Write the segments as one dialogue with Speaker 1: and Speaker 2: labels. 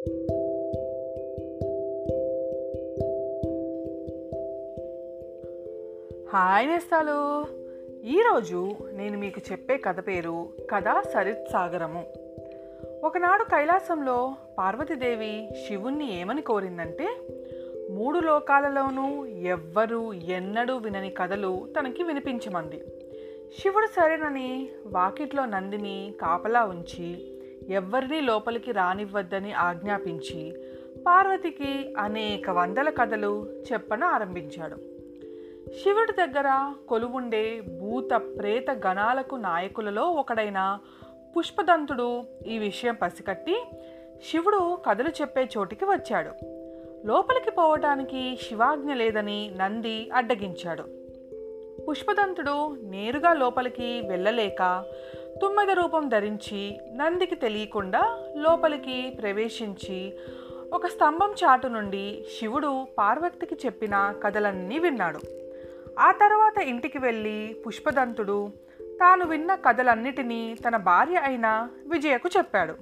Speaker 1: Hi నేస్తాలు. ఈరోజు నేను మీకు చెప్పే కథ పేరు కథ సరిత్ సాగరము ఒకనాడు కైలాసంలో పార్వతీదేవి శివుణ్ణి ఏమని కోరిందంటే మూడు లోకాలలోనూ ఎవ్వరూ ఎన్నడూ వినని కథలు తనకి వినిపించమంది. శివుడు సరేనని వాకిట్లో నందిని కాపలా ఉంచి ఎవరిని లోపలికి రానివ్వద్దని ఆజ్ఞాపించి పార్వతికి అనేక వందల కథలు చెప్పన ఆరంభించాడు. శివుడి దగ్గర కొలువుండే భూత ప్రేత గణాలకు నాయకులలో ఒకడైన పుష్పదంతుడు ఈ విషయం పసికట్టి శివుడు కథలు చెప్పే చోటికి వచ్చాడు. లోపలికి పోవటానికి శివాజ్ఞ లేదని నంది అడ్డగించాడు. పుష్పదంతుడు నేరుగా లోపలికి వెళ్ళలేక తుమ్మెద రూపం ధరించి నందికి తెలియకుండా లోపలికి ప్రవేశించి ఒక స్తంభం చాటు నుండి శివుడు పార్వతికి చెప్పిన కథలన్నీ విన్నాడు. ఆ తర్వాత ఇంటికి వెళ్ళి పుష్పదంతుడు తాను విన్న కథలన్నిటినీ తన భార్య అయిన విజయకు చెప్పాడు.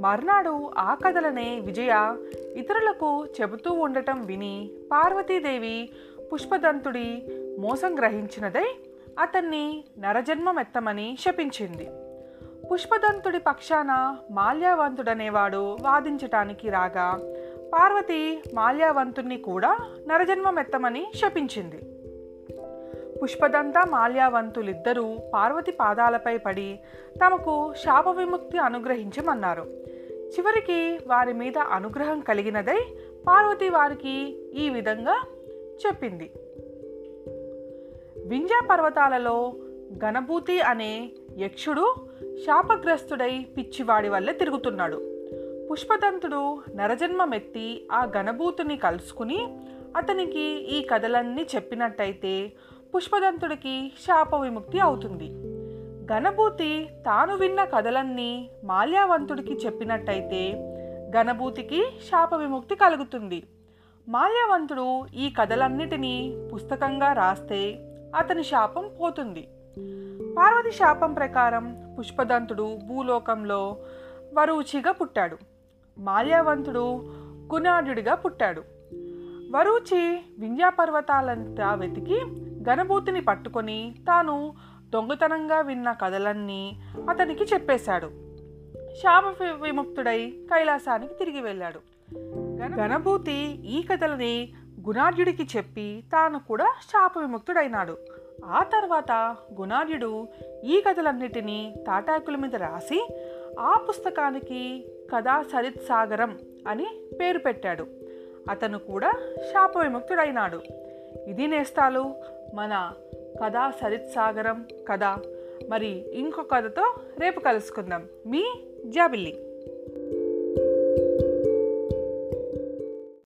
Speaker 1: మర్నాడు ఆ కథలనే విజయ ఇతరులకు చెబుతూ ఉండటం విని పార్వతీదేవి పుష్పదంతుడి మోసం గ్రహించినదై అతన్ని నరజన్మమెత్తమని శపించింది. పుష్పదంతుడి పక్షాన మాల్యావంతుడనేవాడు వాదించటానికి రాగా పార్వతి మాల్యావంతుణ్ణి కూడా నరజన్మమెత్తమని శపించింది. పుష్పదంత మాల్యావంతులిద్దరూ పార్వతి పాదాలపై పడి తమకు శాప విముక్తి అనుగ్రహించమన్నారు. చివరికి వారి మీద అనుగ్రహం కలిగినదై పార్వతి వారికి ఈ విధంగా చెప్పింది. వింజా పర్వతాలలో గణభూతి అనే యక్షుడు శాపగ్రస్తుడై పిచ్చివాడి వల్లే తిరుగుతున్నాడు. పుష్పదంతుడు నరజన్మమెత్తి ఆ గణభూతుని కలుసుకుని అతనికి ఈ కథలన్నీ చెప్పినట్టయితే పుష్పదంతుడికి శాప విముక్తి అవుతుంది. గణభూతి తాను విన్న కథలన్నీ మాల్యావంతుడికి చెప్పినట్టయితే గణభూతికి శాప విముక్తి కలుగుతుంది. మాల్యావంతుడు ఈ కథలన్నిటినీ పుస్తకంగా రాస్తే అతని శాపం పోతుంది. పార్వతి శాపం ప్రకారం పుష్పదంతుడు భూలోకంలో వరూచిగా పుట్టాడు. మాల్యావంతుడు గుణాఢ్యుడిగా పుట్టాడు. వరూచి వింధ్యాపర్వతాలంతా వెతికి గణభూతిని పట్టుకొని తాను దొంగతనంగా విన్న కథలన్నీ అతనికి చెప్పేశాడు. శాప విముక్తుడై కైలాసానికి తిరిగి వెళ్ళాడు. గణభూతి ఈ కథలని గుణాఢ్యుడికి చెప్పి తాను కూడా శాప విముక్తుడైనాడు. ఆ తర్వాత గుణార్యుడు ఈ కథలన్నిటినీ తాటాకుల మీద రాసి ఆ పుస్తకానికి కథా సరిత్ సాగరం అని పేరు పెట్టాడు. అతను కూడా శాప విముక్తుడైనాడు. ఇది నేస్తాలు మన కథా సరిత్ సాగరం కథ. మరి ఇంకో కథతో రేపు కలుసుకుందాం. మీ జాబిల్లి.